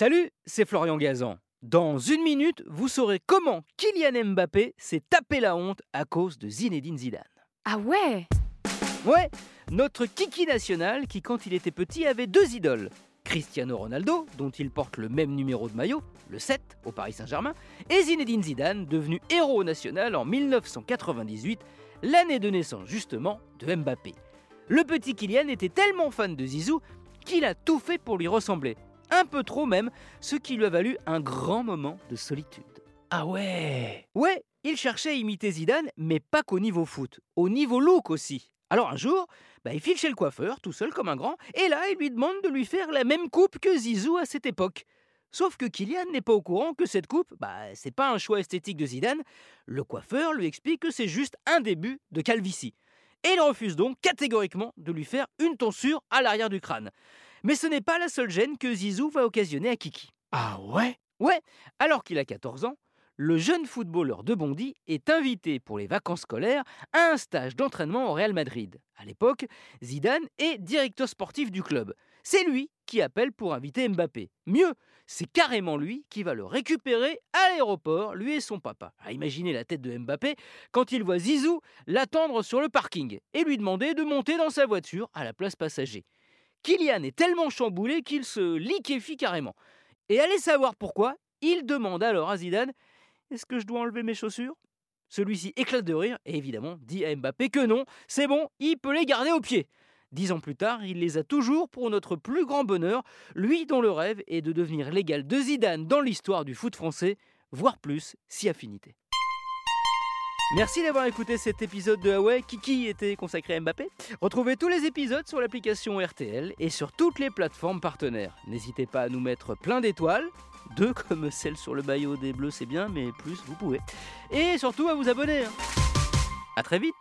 Salut, c'est Florian Gazan. Dans une minute, vous saurez comment Kylian Mbappé s'est tapé la honte à cause de Zinedine Zidane. Ah ouais? Ouais, notre kiki national qui, quand il était petit, avait deux idoles. Cristiano Ronaldo, dont il porte le même numéro de maillot, le 7, au Paris Saint-Germain, et Zinedine Zidane, devenu héros national en 1998, l'année de naissance justement de Mbappé. Le petit Kylian était tellement fan de Zizou qu'il a tout fait pour lui ressembler. Un peu trop même, ce qui lui a valu un grand moment de solitude. Ah ouais Ouais, il cherchait à imiter Zidane, mais pas qu'au niveau foot, au niveau look aussi. Alors un jour, bah, il file chez le coiffeur, tout seul comme un grand, et là, il lui demande de lui faire la même coupe que Zizou à cette époque. Sauf que Kylian n'est pas au courant que cette coupe, bah, c'est pas un choix esthétique de Zidane. Le coiffeur lui explique que c'est juste un début de calvitie. Et il refuse donc catégoriquement de lui faire une tonsure à l'arrière du crâne. Mais ce n'est pas la seule gêne que Zizou va occasionner à Kiki. Ah ouais? Ouais, alors qu'il a 14 ans, le jeune footballeur de Bondy est invité pour les vacances scolaires à un stage d'entraînement au Real Madrid. À l'époque, Zidane est directeur sportif du club. C'est lui qui appelle pour inviter Mbappé. Mieux, c'est carrément lui qui va le récupérer à l'aéroport, lui et son papa. À imaginer la tête de Mbappé quand il voit Zizou l'attendre sur le parking et lui demander de monter dans sa voiture à la place passager. Kylian est tellement chamboulé qu'il se liquéfie carrément. Et allez savoir pourquoi, il demande alors à Zidane Est-ce que je dois enlever mes chaussures? Celui-ci éclate de rire et évidemment dit à Mbappé que non, c'est bon, il peut les garder au pied. Dix ans plus tard, il les a toujours pour notre plus grand bonheur, lui dont le rêve est de devenir l'égal de Zidane dans l'histoire du foot français, voire plus, si affinité. Merci d'avoir écouté cet épisode de Huawei. Kiki était consacré à Mbappé. Retrouvez tous les épisodes sur l'application RTL et sur toutes les plateformes partenaires. N'hésitez pas à nous mettre plein d'étoiles. Deux comme celle sur le maillot des Bleus, c'est bien, mais plus vous pouvez. Et surtout à vous abonner. hein. À très vite